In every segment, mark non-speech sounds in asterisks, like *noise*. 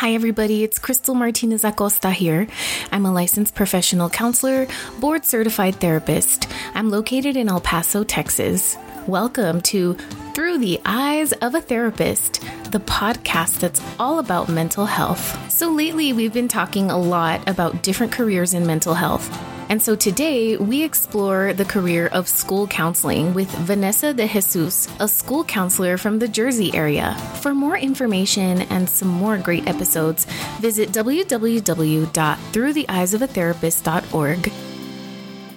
Hi, everybody. It's Crystal Martinez Acosta here. I'm a licensed professional counselor, board certified therapist. I'm located in El Paso, Texas. Welcome to Through the Eyes of a Therapist, the podcast that's all about mental health. So, lately, we've been talking a lot about different careers in mental health. And so today we explore the career of school counseling with Vanessa de Jesus, a school counselor from the Jersey area. For more information and some more great episodes, visit www.throughtheeyesofatherapist.org.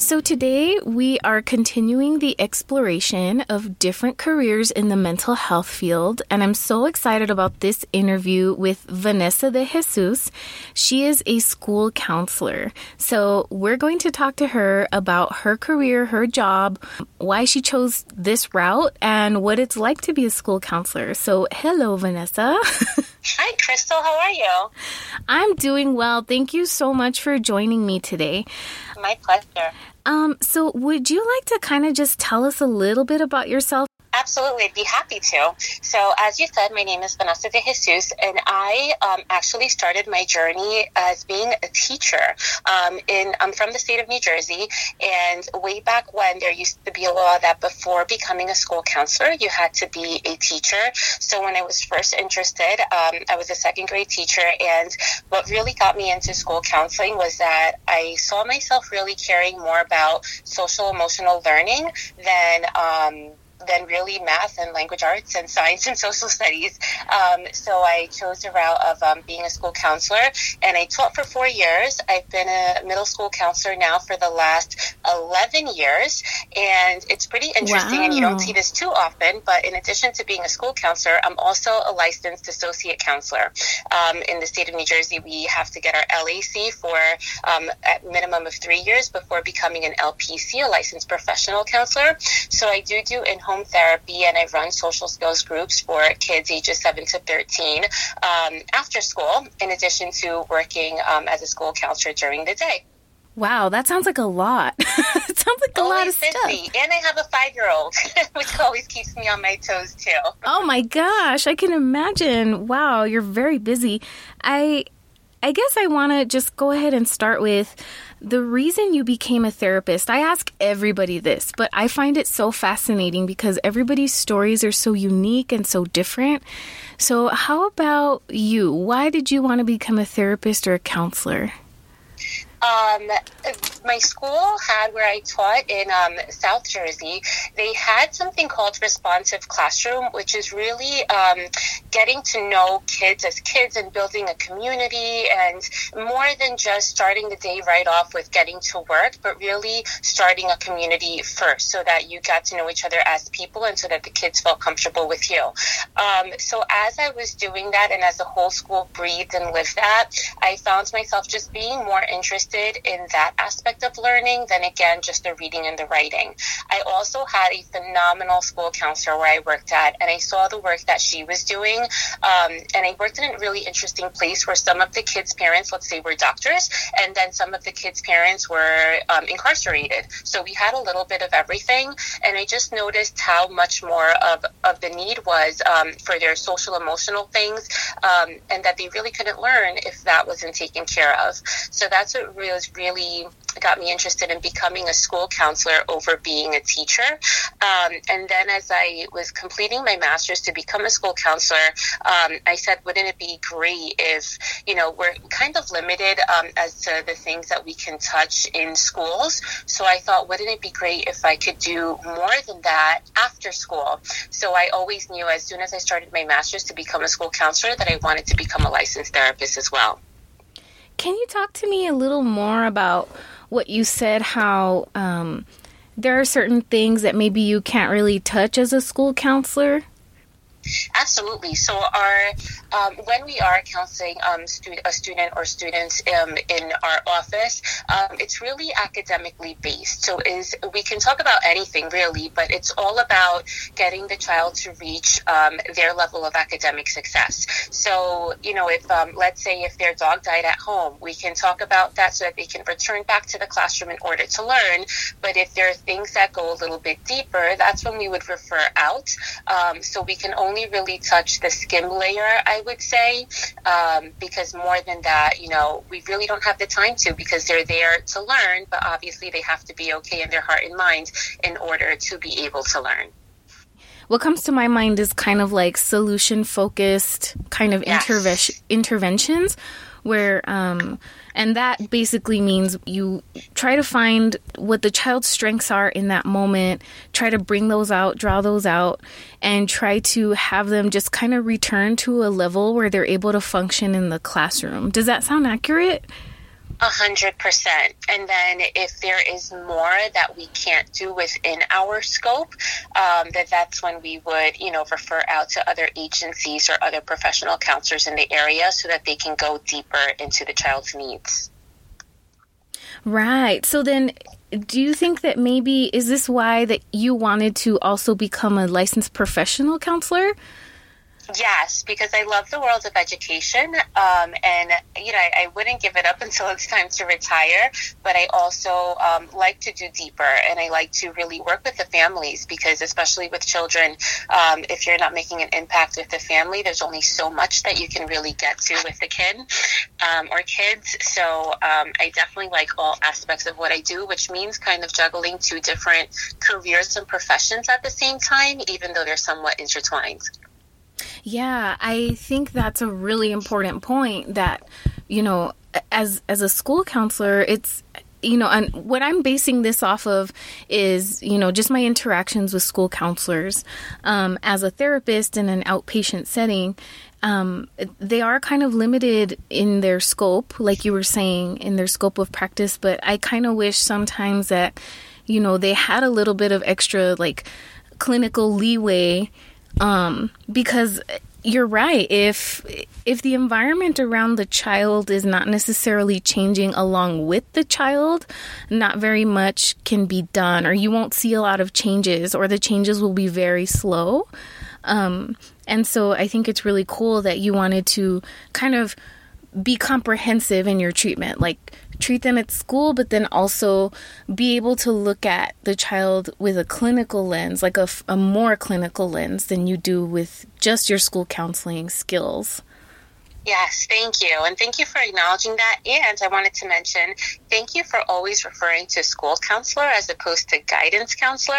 So, today we are continuing the exploration of different careers in the mental health field, and I'm so excited about this interview with Vanessa de Jesus. She is a school counselor. So, we're going to talk to her about her career, her job, why she chose this route, and what it's like to be a school counselor. So, hello, Vanessa. *laughs* Hi, Crystal. How are you? I'm doing well. Thank you so much for joining me today. My pleasure. Um, so, would you like to kind of just tell us a little bit about yourself? Absolutely, I'd be happy to. So, as you said, my name is Vanessa de Jesus, and I um, actually started my journey as being a teacher. Um, in I'm from the state of New Jersey, and way back when there used to be a law that before becoming a school counselor, you had to be a teacher. So, when I was first interested, um, I was a second grade teacher, and what really got me into school counseling was that I saw myself really caring more about social emotional learning than than really math and language arts and science and social studies. Um, so I chose the route of um, being a school counselor, and I taught for four years. I've been a middle school counselor now for the last 11 years, and it's pretty interesting, wow. and you don't see this too often. But in addition to being a school counselor, I'm also a licensed associate counselor. Um, in the state of New Jersey, we have to get our LAC for um, a minimum of three years before becoming an LPC, a licensed professional counselor. So I do do in home home therapy and I run social skills groups for kids ages 7 to 13 um, after school, in addition to working um, as a school counselor during the day. Wow, that sounds like a lot. *laughs* it sounds like a lot of busy. stuff. And I have a five year old, *laughs* which always keeps me on my toes too. oh my gosh, I can imagine. Wow, you're very busy. I I guess I want to just go ahead and start with the reason you became a therapist. I ask everybody this, but I find it so fascinating because everybody's stories are so unique and so different. So, how about you? Why did you want to become a therapist or a counselor? Um, my school had where I taught in um, South Jersey, they had something called responsive classroom, which is really um, getting to know kids as kids and building a community and more than just starting the day right off with getting to work, but really starting a community first so that you got to know each other as people and so that the kids felt comfortable with you. Um, so as I was doing that and as the whole school breathed and lived that, I found myself just being more interested interested in that aspect of learning than again just the reading and the writing. I also had a phenomenal school counselor where I worked at, and I saw the work that she was doing. Um, and I worked in a really interesting place where some of the kids' parents, let's say, were doctors, and then some of the kids' parents were um, incarcerated. So we had a little bit of everything, and I just noticed how much more of, of the need was um, for their social emotional things, um, and that they really couldn't learn if that wasn't taken care of. So that's what was really got me interested in becoming a school counselor over being a teacher. Um, and then as I was completing my master's to become a school counselor, um, I said, wouldn't it be great if, you know, we're kind of limited um, as to the things that we can touch in schools. So I thought, wouldn't it be great if I could do more than that after school? So I always knew as soon as I started my master's to become a school counselor that I wanted to become a licensed therapist as well. Can you talk to me a little more about what you said? How um, there are certain things that maybe you can't really touch as a school counselor? Absolutely. So, our um, when we are counseling um, stu- a student or students um, in our office, um, it's really academically based. So, is we can talk about anything really, but it's all about getting the child to reach um, their level of academic success. So, you know, if um, let's say if their dog died at home, we can talk about that so that they can return back to the classroom in order to learn. But if there are things that go a little bit deeper, that's when we would refer out. so we can only really touch the skim layer, I would say, um, because more than that, you know, we really don't have the time to because they're there to learn, but obviously they have to be okay in their heart and mind in order to be able to learn. What comes to my mind is kind of like solution focused kind of yes. interve- interventions where um, and that basically means you try to find what the child's strengths are in that moment, try to bring those out, draw those out, and try to have them just kind of return to a level where they're able to function in the classroom. Does that sound accurate? A hundred percent. And then if there is more that we can't do within our scope, um, that that's when we would, you know, refer out to other agencies or other professional counselors in the area so that they can go deeper into the child's needs. Right. So then do you think that maybe is this why that you wanted to also become a licensed professional counselor? Yes, because I love the world of education, um, and you know I, I, wouldn't give it up *laughs* until it's time to retire. But I also um, like to do deeper, and I like to really work with the families because, especially with children, um, if you're not making an impact with the family, there's only so much that you can really get to with the kid um, or kids. So um, I definitely like all aspects of what I do, which means kind of juggling two different careers and professions at the same time, even though they're somewhat intertwined. Yeah, I think that's a really important point that, you know, as as a school counselor, it's you know, and what I'm basing this off of is, you know, just my interactions with school counselors um, as a therapist in an outpatient setting. Um, they are kind of limited in their scope, like you were saying, in their scope of practice. But I kind of wish sometimes that, you know, they had a little bit of extra, like, clinical leeway um, because you're right. If if the environment around the child is not necessarily changing along with the child, not very much can be done, or you won't see a lot of changes, or the changes will be very slow. Um, and so I think it's really cool that you wanted to kind of be comprehensive in your treatment. Like treat them at school, but then also be able to look at the child with a clinical lens, like a, a more clinical lens than you do with just your school counseling skills. Yes, thank you. And thank you for acknowledging that. And I wanted to mention thank you for always referring to school counselor as opposed to guidance counselor,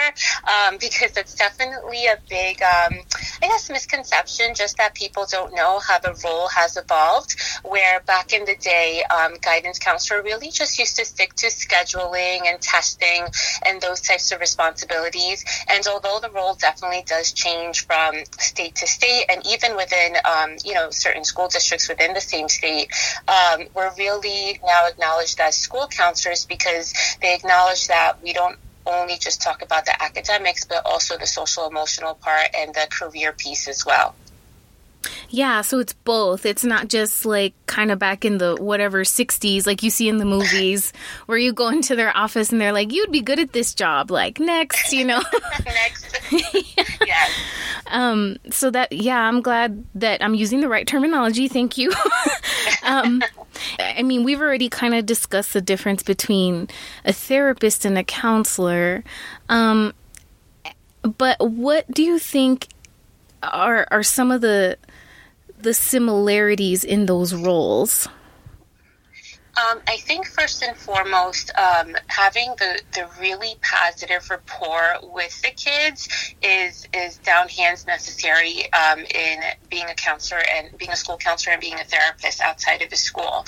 um, *laughs* because it's definitely a big, um, I guess, misconception just that people don't know how the role has evolved. Where back in the day, um, guidance counselor really just used to stick to scheduling and testing and those types of responsibilities. And although the role definitely does change from state to state and even within, um, you know, certain school districts, districts within the same state um, were really now acknowledged as school counselors because they acknowledge that we don't only just talk about the academics, but also the social emotional part and the career piece as well. Yeah, so it's both. It's not just like kind of back in the whatever 60s, like you see in the movies, *laughs* where you go into their office and they're like, you'd be good at this job. Like, next, you know? *laughs* next. *laughs* yes. Um, so that, yeah, I'm glad that I'm using the right terminology. Thank you. um, I mean, we've already kind of discussed the difference between a therapist and a counselor. Um, but what do you think are are some of the the similarities in those roles? Um, I think first and foremost, um, having the, the really positive rapport with the kids is is down hands necessary um, in being a counselor and being a school counselor and being a therapist outside of the school.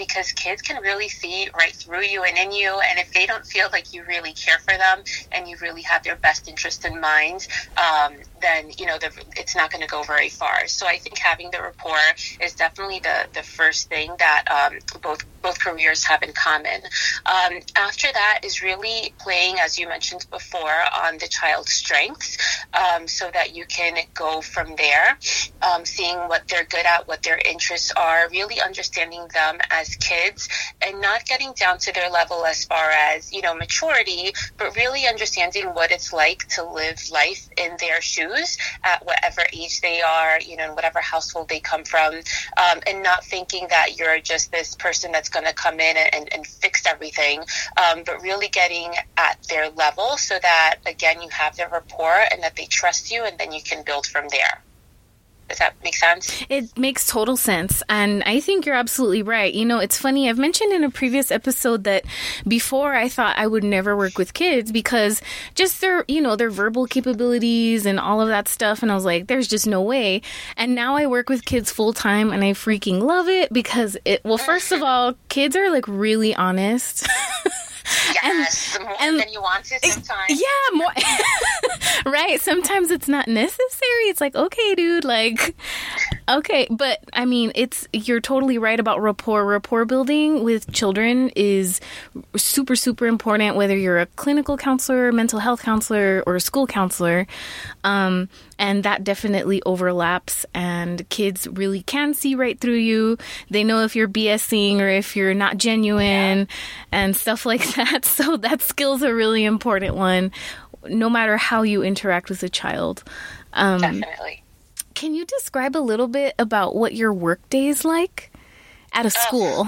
Because kids can really see right through you and in you. And if they don't feel like you really care for them and you really have their best interest in mind, um, then you know the, it's not going to go very far. So I think having the rapport is definitely the the first thing that um, both both careers have in common. Um, after that is really playing, as you mentioned before, on the child's strengths, um, so that you can go from there, um, seeing what they're good at, what their interests are, really understanding them as kids, and not getting down to their level as far as you know maturity, but really understanding what it's like to live life in their shoes at whatever age they are, you know, in whatever household they come from, um, and not thinking that you're just this person that's going to come in and, and, fix everything, um, but really getting at their level so that, again, you have their rapport and that they trust you, and then you can build from there. Does that make sense? It makes total sense. And I think you're absolutely right. You know, it's funny. I've mentioned in a previous episode that before I thought I would never work with kids because just their, you know, their verbal capabilities and all of that stuff. And I was like, there's just no way. And now I work with kids full time and I freaking love it because it, well, first of *laughs* all, kids are like really honest. *laughs* Yes, and, more and, than you want to sometimes. Yeah, more. *laughs* right. Sometimes it's not necessary. It's like, okay, dude, like, okay. But I mean, it's, you're totally right about rapport. Rapport building with children is super, super important, whether you're a clinical counselor, mental health counselor, or a school counselor. Um, and that definitely overlaps and kids really can see right through you they know if you're bsing or if you're not genuine yeah. and stuff *laughs* like that so that skill's a really important one no matter how you interact with a child um, definitely can you describe a little bit about what your work day is like at a school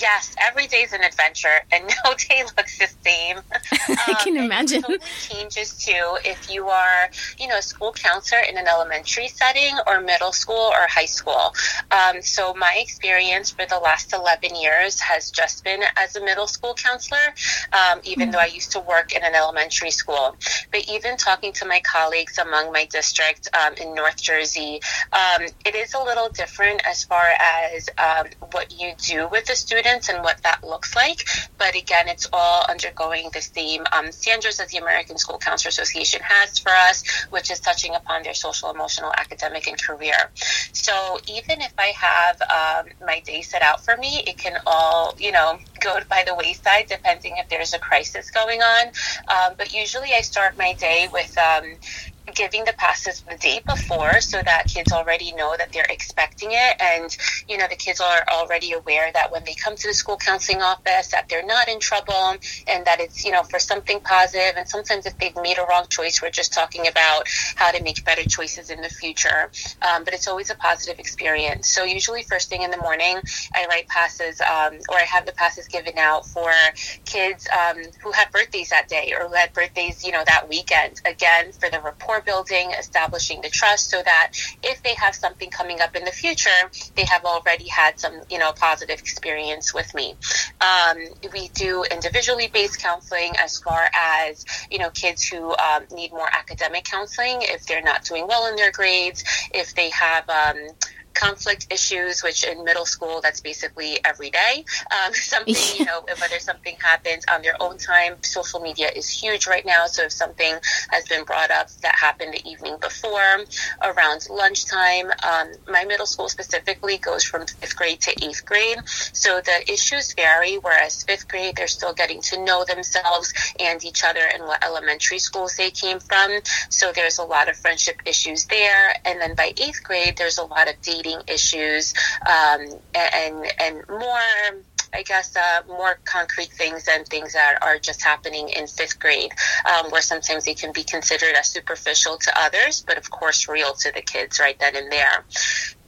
Yes, every day is an adventure, and *laughs* no day looks the same. Um, *laughs* imagine. Totally changes too if you are, you know, a school counselor in an elementary setting or middle school or high school. Um, so my experience for the last 11 years has just been as a middle school counselor, um, even mm-hmm. though I used to work in an elementary school. But even talking to my colleagues among my district um, in North Jersey, um, it is a little different as far as um, what you do with the students students and what that looks like. But again, it's all undergoing the same um, standards that the American School Counselor Association has for us, which is touching upon their social, emotional, academic, and career. So even if I have um, my day set out for me, it can all, you know, go by the wayside depending if there's a crisis going on. Um, but usually I start my day with, um, giving the passes the day before so that kids already know that they're expecting it. And you know the kids are already aware that when they come to the school counseling office that they're not in trouble and that it's you know for something positive. And sometimes if they've made a wrong choice we're just talking about how to make better choices in the future. Um, but it's always a positive experience. So usually first thing in the morning i write passes um, or i have the passes given out for kids um, who have birthdays that day or who had birthdays you know that weekend. Again for the report rapport building, establishing the trust so that if they have something coming up in the future, they have already had some, you know, positive experience with me. Um, we do individually based counseling as far as, you know, kids who um, need more academic counseling if they're not doing well in their grades, if they have, um, conflict issues, which in middle school, that's basically every day. Um, *laughs* something, you know, whether something happens on their own time, social media is huge right now. So if something has been brought up that happened the evening before, around lunchtime, um, my middle school specifically goes from fifth grade to eighth grade. So the issues vary, whereas fifth grade, they're still getting to know themselves and each other and what elementary schools they came from. So there's a lot of friendship issues there. And then by eighth grade, there's a lot of dating issues um, and and more I guess, uh, more concrete things and things that are just happening in fifth grade, um, where sometimes they can be considered as superficial to others, but of course real to the kids right then and there.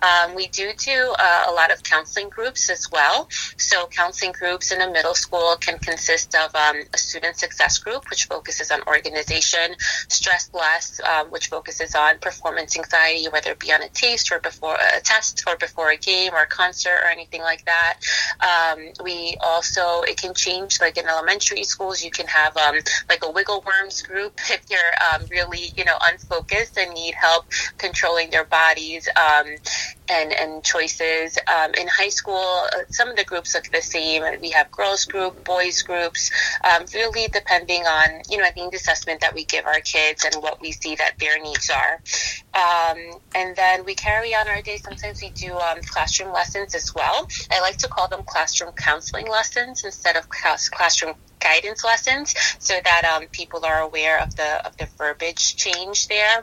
Um, we do do uh, a lot of counseling groups as well. So, counseling groups in a middle school can consist of um, a student success group, which focuses on organization, stress less, um, which focuses on performance anxiety, whether it be on a test or before a test or before a game or a concert or anything like that. Um, we also, it can change, like in elementary schools, you can have um, like a wiggle worms group *laughs* if you're um, really, you know, unfocused and need help controlling their bodies and and choices. Um, in high school, uh, some of the groups look the same. We have girls group, boys groups, um, really depending on you know the needs assessment that we give our kids and what we see that their needs are. Um, and then we carry on our day. Sometimes we do um, classroom lessons as well. I like to call them classroom counseling lessons instead of class, classroom guidance lessons so that um, people are aware of the of the verbiage change there.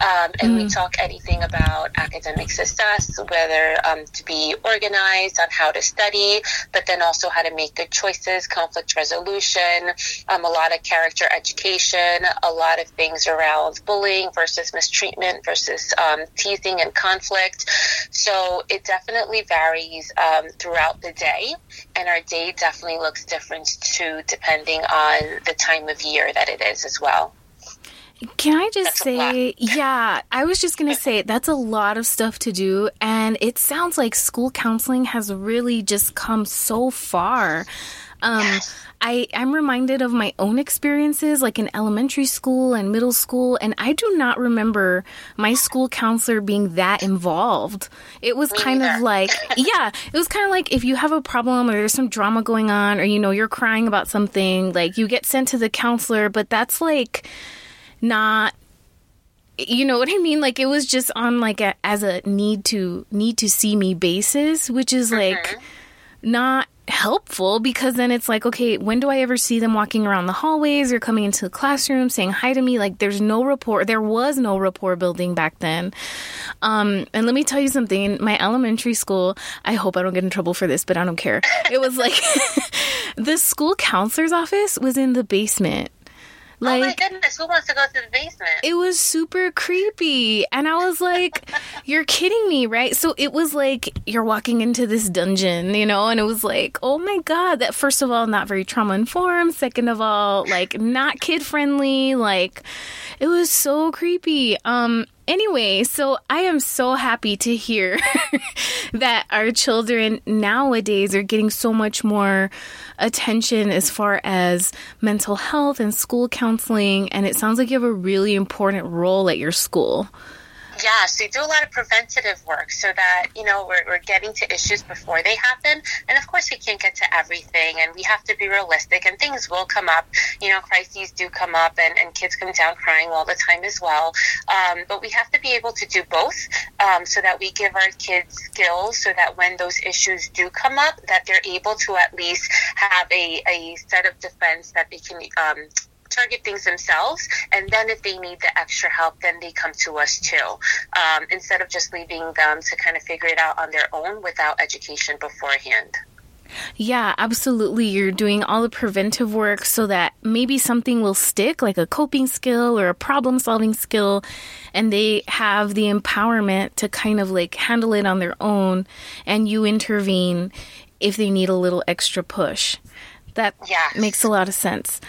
Um, and mm. we talk anything about academic success, whether um, to be organized on how to study, but then also how to make good choices, conflict resolution, um, a lot of character education, a lot of things around bullying versus mistreatment versus um, teasing and conflict. So it definitely varies um, throughout the day, and our day definitely looks different too, depending on the time of year that it is as well. Can I just that's say, yeah, I was just going to say that's a lot of stuff to do. And it sounds like school counseling has really just come so far. Um, yes. I, I'm reminded of my own experiences, like in elementary school and middle school, and I do not remember my school counselor being that involved. It was kind of like, yeah, it was kind of like if you have a problem or there's some drama going on, or you know, you're crying about something, like you get sent to the counselor, but that's like not you know what I mean? Like it was just on like a as a need to need to see me basis, which is like mm-hmm. not helpful because then it's like, okay, when do I ever see them walking around the hallways or coming into the classroom saying hi to me? Like there's no rapport. There was no rapport building back then. Um, and let me tell you something. In my elementary school, I hope I don't get in trouble for this, but I don't care. It was like *laughs* the school counselor's office was in the basement. Like, oh my goodness, who wants to go to the basement? It was super creepy. And I was like, *laughs* you're kidding me, right? So it was like you're walking into this dungeon, you know, and it was like, oh my God, that first of all, not very trauma informed. Second of all, like not kid friendly. Like it was so creepy. Um, Anyway, so I am so happy to hear *laughs* that our children nowadays are getting so much more attention as far as mental health and school counseling. And it sounds like you have a really important role at your school. Yes, we do a lot of preventative work so that, you know, we're, we're getting to issues before they happen. And of course, we can't get to everything and we have to be realistic and things will come up. You know, crises do come up and, and kids come down crying all the time as well. Um, but we have to be able to do both um, so that we give our kids skills so that when those issues do come up, that they're able to at least have a, a set of defense that they can um, target things themselves, and then if they need the extra help, then they come to us too, um, instead of just leaving them to kind of figure it out on their own without education beforehand. Yeah, absolutely. You're doing all the preventive work so that maybe something will stick, like a coping skill or a problem solving skill, and they have the empowerment to kind of like handle it on their own, and you intervene if they need a little extra push. That yes. makes a lot of sense.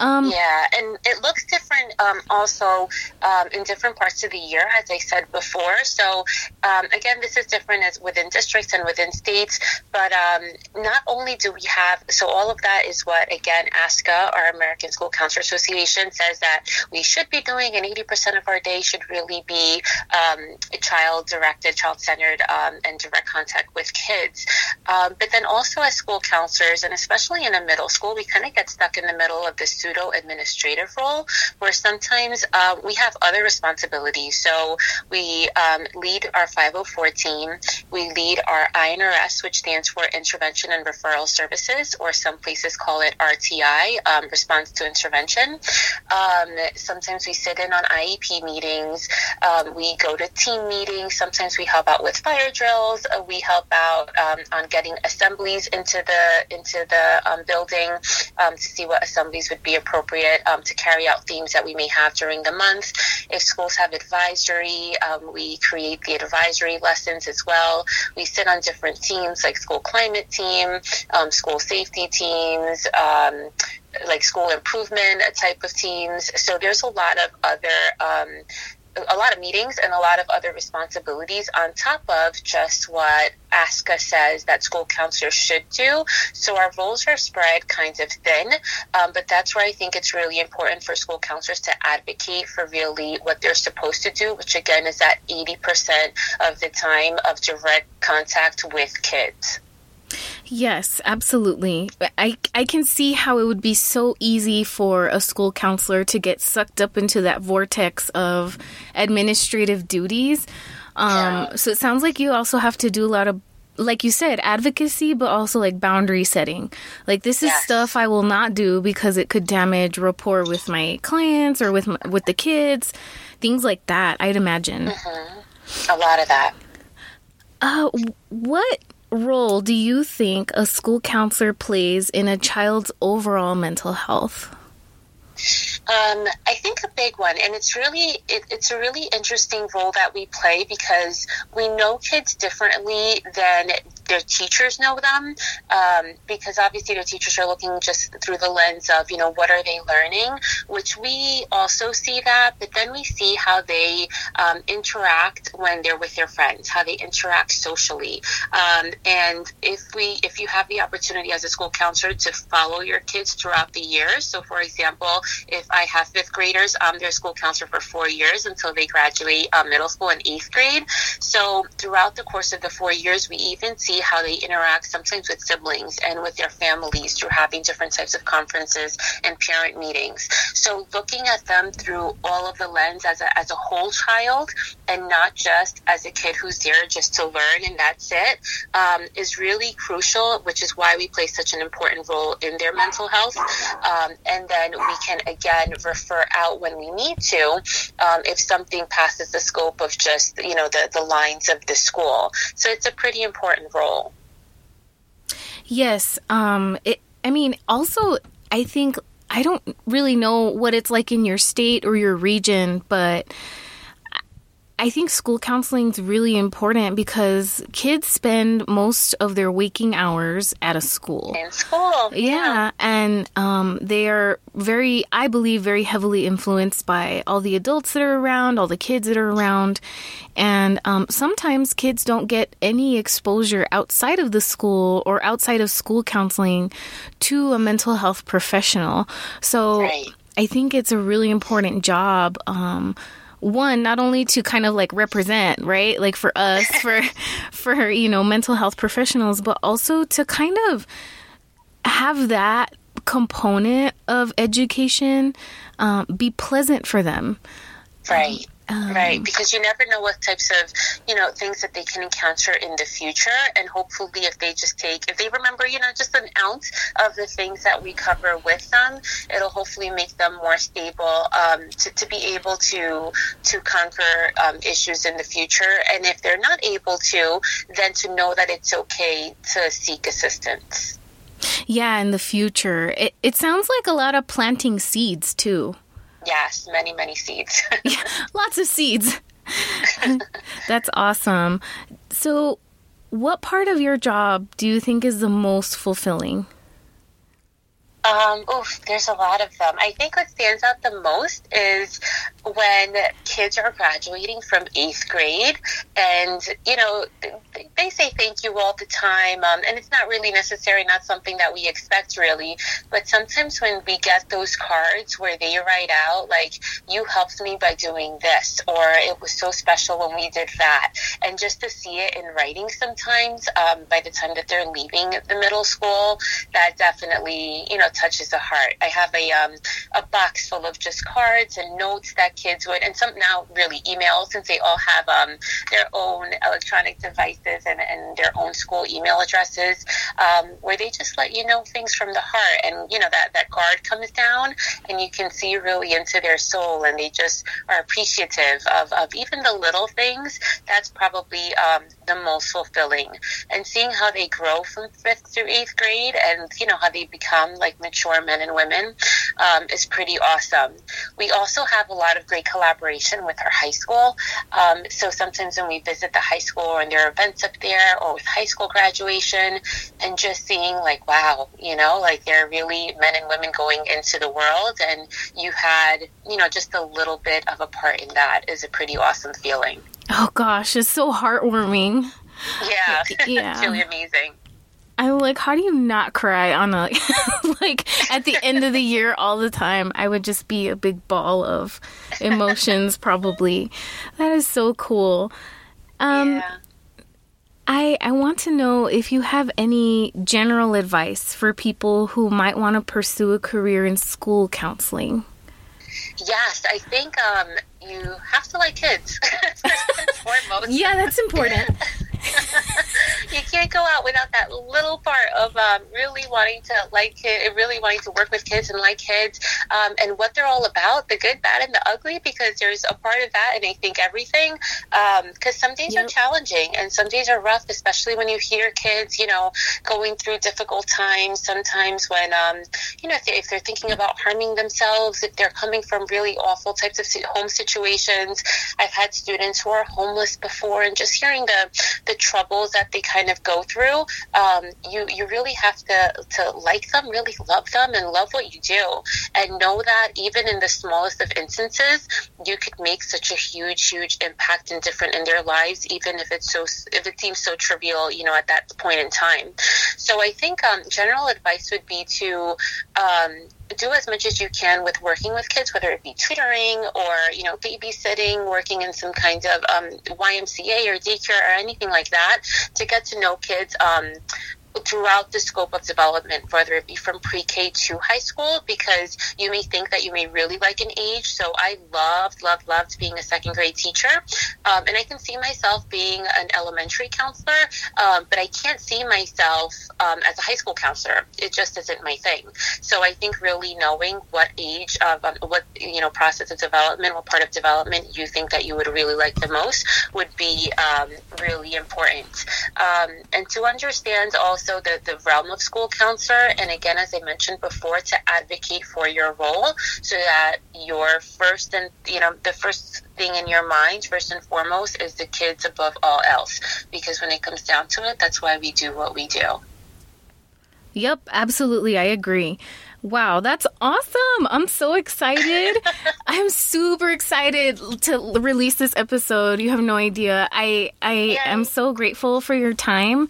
Um, yeah, and it looks different um, also um, in different parts of the year, as I said before. So, um, again, this is different as within districts and within states. But um, not only do we have, so all of that is what, again, ASCA, our American School Counselor Association, says that we should be doing, and 80% of our day should really be um, child directed, child centered, and direct contact with kids. but then also as school counselors, and especially in a middle school, we kind of get stuck in the middle of the student pseudo administrative role where sometimes uh, we have other responsibilities. So we um, lead our 504 team, we lead our I&RS, which stands for Intervention and Referral Services, or some places call it RTI, um, Response to Intervention. Um, sometimes we sit in on IEP meetings, um, we go to team meetings, sometimes we help out with fire drills, uh, we help out um, on getting assemblies into the into the um, building to see what assemblies would be appropriate um, to carry out themes that we may have during the month. If schools have advisory, um, we create the advisory lessons as well. We sit on different teams like school climate team, um, school safety teams, um, like school improvement type of teams. So there's a lot of other um, a lot of meetings and a lot of other responsibilities on top of just what ASCA says that school counselors should do. So our roles are spread kind of thin, um, but that's where I think it's really important for school counselors to advocate for really what they're supposed to do, which again is that 80% of the time of direct contact with kids. Yes, absolutely. I, I can see how it would be so easy for a school counselor to get sucked up into that vortex of administrative duties. Um, yeah. So it sounds like you also have to do a lot of like you said, advocacy, but also like boundary setting. Like this is yes. stuff I will not do because it could damage rapport with my clients or with my, with the kids, things like that. I'd imagine. Mm-hmm. A lot of that. Uh, what role do you think a school counselor plays in a child's overall mental health? Um, I think a big one, and it's really it, it's a really interesting role that we play because we know kids differently than their teachers know them. Um, because obviously their teachers are looking just through the lens of you know what are they learning, which we also see that, but then we see how they um, interact when they're with their friends, how they interact socially, um, and if we if you have the opportunity as a school counselor to follow your kids throughout the year, so for example if I have fifth graders, I'm their school counselor for four years until they graduate uh, middle school and eighth grade. So throughout the course of the four years, we even see how they interact sometimes with siblings and with their families through having different types of conferences and parent meetings. So looking at them through all of the lens as a, as a whole child and not just as a kid who's there just to learn and that's it, um, is really crucial, which is why we play such an important role in their mental health. Um, and then we can again refer out when we need to um, if something passes the scope of just you know the, the lines of the school. So it's a pretty important role. Yes um it i mean also i think i don't really know what it's like in your state or your region but I think school counseling is really important because kids spend most of their waking hours at a school. In school. Yeah. yeah. And um, they are very, I believe, very heavily influenced by all the adults that are around, all the kids that are around. And um, sometimes kids don't get any exposure outside of the school or outside of school counseling to a mental health professional. So right. I think it's a really important job. Um, one not only to kind of like represent right like for us *laughs* for for you know mental health professionals but also to kind of have that component of education um, be pleasant for them. Right um, right, because you never know what types of, you know, things that they can encounter in the future. And hopefully, if they just take, if they remember, you know, just an ounce of the things that we cover with them, it'll hopefully make them more stable um, to, to be able to to conquer um, issues in the future. And if they're not able to, then to know that it's okay to seek assistance. Yeah, in the future. It, it sounds like a lot of planting seeds too. Yes, many, many seeds. *laughs* *laughs* lots of seeds. *laughs* That's awesome. So, what part of your job do you think is the most fulfilling? Um, there's a lot of them. I think what stands out the most is when kids are graduating from eighth grade, and you know they say thank you all the time, um, and it's not really necessary, not something that we expect really. But sometimes when we get those cards where they write out like "you helped me by doing this," or "it was so special when we did that," and just to see it in writing sometimes um, by the time that they're leaving the middle school, that definitely you know touches the heart. I have a um, a box full of just cards and notes that kids would, and some now really emails since they all have um, their own electronic devices and, and their own school email addresses, um, where they just let you know things from the heart. And you know that that card comes down, and you can see really into their soul, and they just are appreciative of, of even the little things. That's probably um, the most fulfilling. And seeing how they grow from fifth through eighth grade, and you know how they become like mature men and women, um, is pretty awesome. We also have a lot of great collaboration with our high school. Um, so sometimes when we visit the high school and there are events up there, or with high school graduation, and just seeing like, wow, you know, like there are really men and women going into the world, and you had, you know, just a little bit of a part in that is a pretty awesome feeling. Oh gosh, it's so heartwarming. Yeah, *laughs* yeah. *laughs* it's really amazing. I'm like, how do you not cry on a *laughs* like at the end of the year all the time? I would just be a big ball of emotions, probably. That is so cool. Um, yeah. I I want to know if you have any general advice for people who might want to pursue a career in school counseling. Yes, I think um, you have to like kids. *laughs* *laughs* yeah, that's important. *laughs* you can't go out without that little part of um, really wanting to like kid, really wanting to work with kids and like kids um, and what they're all about, the good, bad, and the ugly, because there's a part of that, and I think everything, because um, some days yep. are challenging and some days are rough, especially when you hear kids, you know, going through difficult times. Sometimes when, um, you know, if, they, if they're thinking about harming themselves, if they're coming from really awful types of home situations. I've had students who are homeless before, and just hearing the the troubles that they kind of go through, um, you you really have to to like them, really love them, and love what you do, and know that even in the smallest of instances, you could make such a huge, huge impact and different in their lives, even if it's so if it seems so trivial, you know, at that point in time. So I think um, general advice would be to um, do as much as you can with working with kids, whether it be tutoring or you know babysitting, working in some kind of um, YMCA or daycare or anything like that, to get to know kids um, throughout the scope of development, whether it be from pre K to high school, because you may think that you may really like an age. So I loved, loved, loved being a second grade teacher. Um, and I can see myself being an elementary counselor, um, but I can't see myself um, as a high school counselor. It just isn't my thing. So I think really knowing what age of um, what, you know, process of development, what part of development you think that you would really like the most would be um, really important. Um, and to understand also also the, the realm of school counselor. And again, as I mentioned before, to advocate for your role so that your first and, you know, the first thing in your mind, first and foremost, is the kids above all else. Because when it comes down to it, that's why we do what we do. Yep, absolutely. I agree. Wow, that's awesome. I'm so excited. *laughs* I'm super excited to release this episode. You have no idea. I I am so grateful for your time.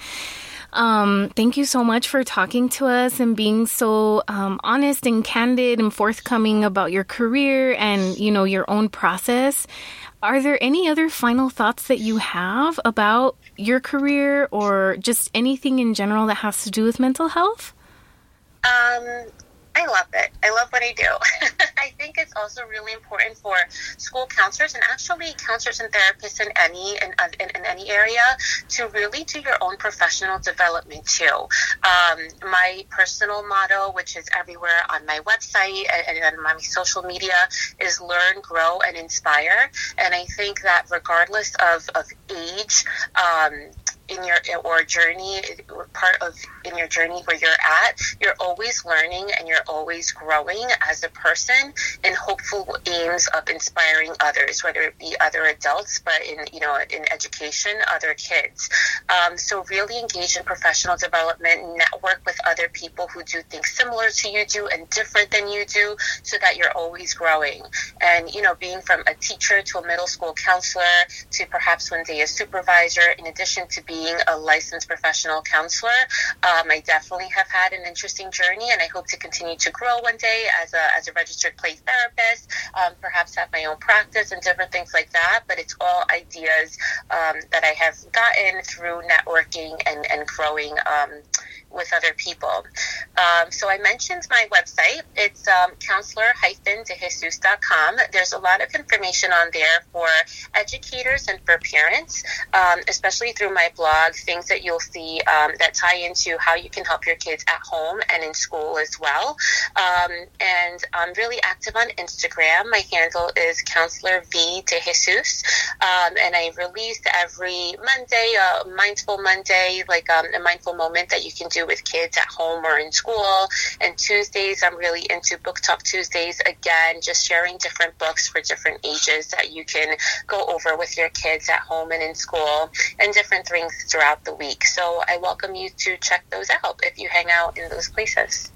Um, thank you so much for talking to us and being so um, honest and candid and forthcoming about your career and you know your own process. Are there any other final thoughts that you have about your career or just anything in general that has to do with mental health? Um, I love it. I love what I do. *laughs* I think it's also really important for school counselors and actually counselors and therapists in any in, in, in any area to really do your own professional development too. Um, my personal motto, which is everywhere on my website and, and on my social media, is learn, grow, and inspire. And I think that regardless of, of age, um, in your or journey part of in your journey where you're at you're always learning and you're always growing as a person in hopeful aims of inspiring others whether it be other adults but in you know in education other kids. Um, so really engage in professional development network with other people who do things similar to you do and different than you do so that you're always growing. And you know being from a teacher to a middle school counselor to perhaps one day a supervisor in addition to being being a licensed professional counselor. Um, I definitely have had an interesting journey, and I hope to continue to grow one day as a, as a registered play therapist, um, perhaps have my own practice and different things like that. But it's all ideas um, that I have gotten through networking and, and growing um, with other people. Um, so I mentioned my website. It's um, counselor-dejesus.com. There's a lot of information on there for educators and for parents, um, especially through my blog, things that you'll see um, that tie into how you can help your kids at home and in school as well. Um, and I'm really active on Instagram. My handle is Counselor V de Jesus. Um, and I release every Monday, a Mindful Monday, like a mindful moment that you can do do with kids at home or in school. And Tuesdays, I'm really into Book Talk Tuesdays. Again, just sharing different books for different ages that you can go over with your kids at home and in school and different things throughout the week. So I welcome you to check those out if you hang out in those places.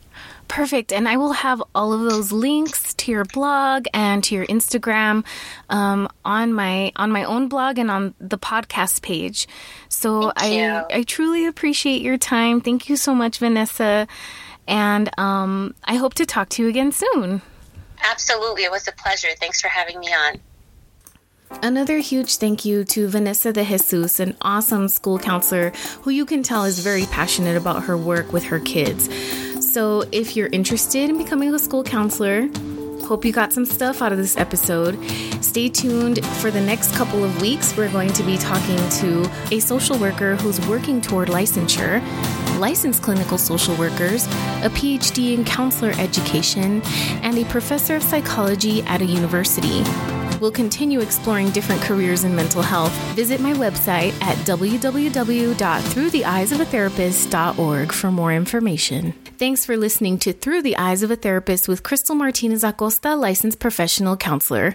Perfect. And I will have all of those links to your blog and to your Instagram um, on my on my own blog and on the podcast page. So I I truly appreciate your time. Thank you so much, Vanessa. And um, I hope to talk to you again soon. Absolutely. It was a pleasure. Thanks for having me on. Another huge thank you to Vanessa de Jesus, an awesome school counselor who you can tell is very passionate about her work with her kids. So, if you're interested in becoming a school counselor, hope you got some stuff out of this episode. Stay tuned for the next couple of weeks. We're going to be talking to a social worker who's working toward licensure licensed clinical social workers, a PhD in counselor education, and a professor of psychology at a university. We'll continue exploring different careers in mental health. Visit my website at www.throughtheeyesofatherapist.org for more information. Thanks for listening to Through the Eyes of a Therapist with Crystal Martinez Acosta, licensed professional counselor.